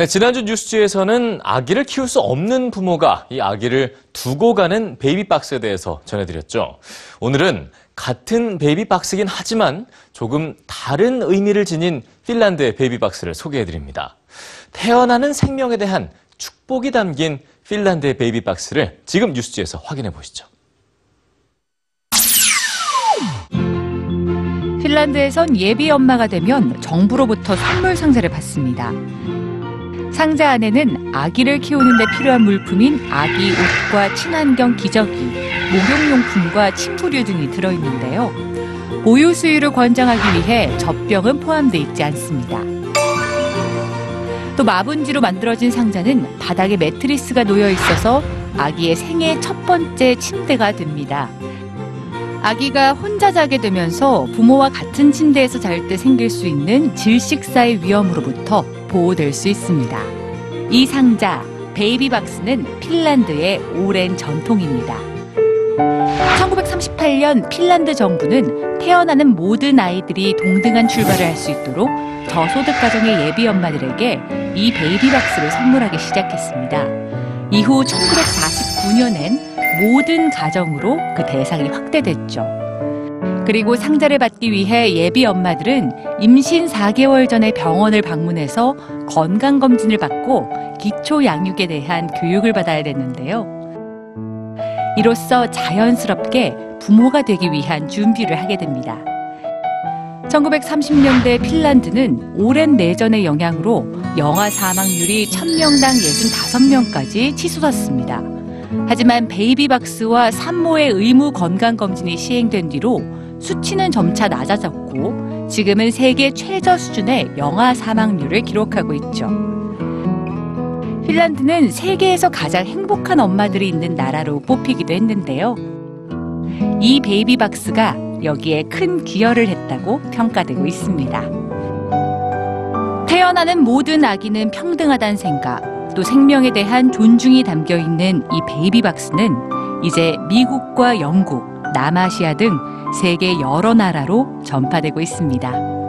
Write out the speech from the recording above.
네, 지난주 뉴스G에서는 아기를 키울 수 없는 부모가 이 아기를 두고 가는 베이비박스에 대해서 전해드렸죠. 오늘은 같은 베이비박스긴 하지만 조금 다른 의미를 지닌 핀란드의 베이비박스를 소개해드립니다. 태어나는 생명에 대한 축복이 담긴 핀란드의 베이비박스를 지금 뉴스G에서 확인해 보시죠. 핀란드에선 예비 엄마가 되면 정부로부터 선물 상자를 받습니다. 상자 안에는 아기를 키우는 데 필요한 물품인 아기 옷과 친환경 기저귀, 목욕용품과 침구류 등이 들어있는데요. 보유 수유를 권장하기 위해 젖병은 포함되어 있지 않습니다. 또 마분지로 만들어진 상자는 바닥에 매트리스가 놓여 있어서 아기의 생애 첫 번째 침대가 됩니다. 아기가 혼자 자게 되면서 부모와 같은 침대에서 잘 때 생길 수 있는 질식사의 위험으로부터 보호될 수 있습니다. 이 상자, 베이비박스는 핀란드의 오랜 전통입니다. 1938년 핀란드 정부는 태어나는 모든 아이들이 동등한 출발을 할 수 있도록 저소득 가정의 예비 엄마들에게 이 베이비박스를 선물하기 시작했습니다. 이후 1949년엔 모든 가정으로 그 대상이 확대됐죠. 그리고 상자를 받기 위해 예비 엄마들은 임신 4개월 전에 병원을 방문해서 건강검진을 받고 기초 양육에 대한 교육을 받아야 됐는데요. 이로써 자연스럽게 부모가 되기 위한 준비를 하게 됩니다. 1930년대 핀란드는 오랜 내전의 영향으로 영아 사망률이 1000명당 65명까지 치솟았습니다. 하지만 베이비박스와 산모의 의무 건강검진이 시행된 뒤로 수치는 점차 낮아졌고 지금은 세계 최저 수준의 영아 사망률을 기록하고 있죠. 핀란드는 세계에서 가장 행복한 엄마들이 있는 나라로 뽑히기도 했는데요. 이 베이비 박스가 여기에 큰 기여를 했다고 평가되고 있습니다. 태어나는 모든 아기는 평등하다는 생각, 또 생명에 대한 존중이 담겨 있는 이 베이비 박스는 이제 미국과 영국, 남아시아 등 세계 여러 나라로 전파되고 있습니다.